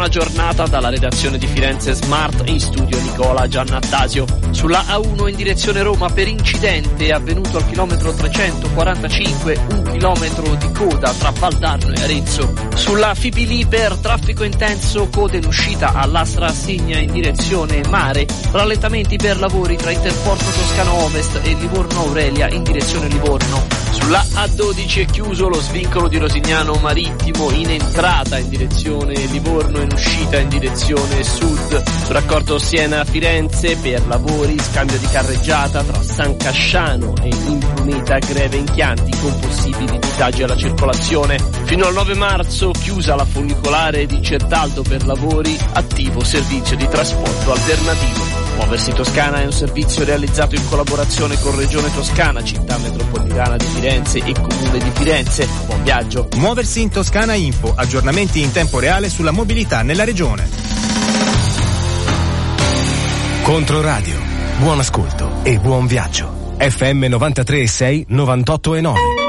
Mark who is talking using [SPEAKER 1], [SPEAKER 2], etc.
[SPEAKER 1] buona giornata dalla redazione di Firenze Smart in studio Nicola Giannattasio. Sulla A1 in direzione Roma per incidente avvenuto al chilometro 345, un chilometro di coda tra Valdarno e Arezzo. Sulla Fipili per traffico intenso, code in uscita all'Astra Assigna in direzione mare, rallentamenti per lavori tra Interporto Toscano Ovest e Livorno Aurelia in direzione Livorno. Sulla A12 è chiuso lo svincolo di Rosignano Marittimo in entrata in direzione Livorno e in uscita in direzione sud. Sul raccordo Siena-Firenze per lavori, scambio di carreggiata tra San Casciano e Impruneta Greve Inchianti con possibili disagi alla circolazione. Fino al 9 marzo chiusa la funicolare di Certaldo per lavori, attivo servizio di trasporto alternativo. Muoversi Toscana è un servizio realizzato in collaborazione con Regione Toscana, Città Metropolitana di Firenze e Comune di Firenze. Buon viaggio.
[SPEAKER 2] Muoversi in Toscana Info, aggiornamenti in tempo reale sulla mobilità nella regione.
[SPEAKER 3] Controradio. Buon ascolto e buon viaggio. FM 93 6 98 e 9.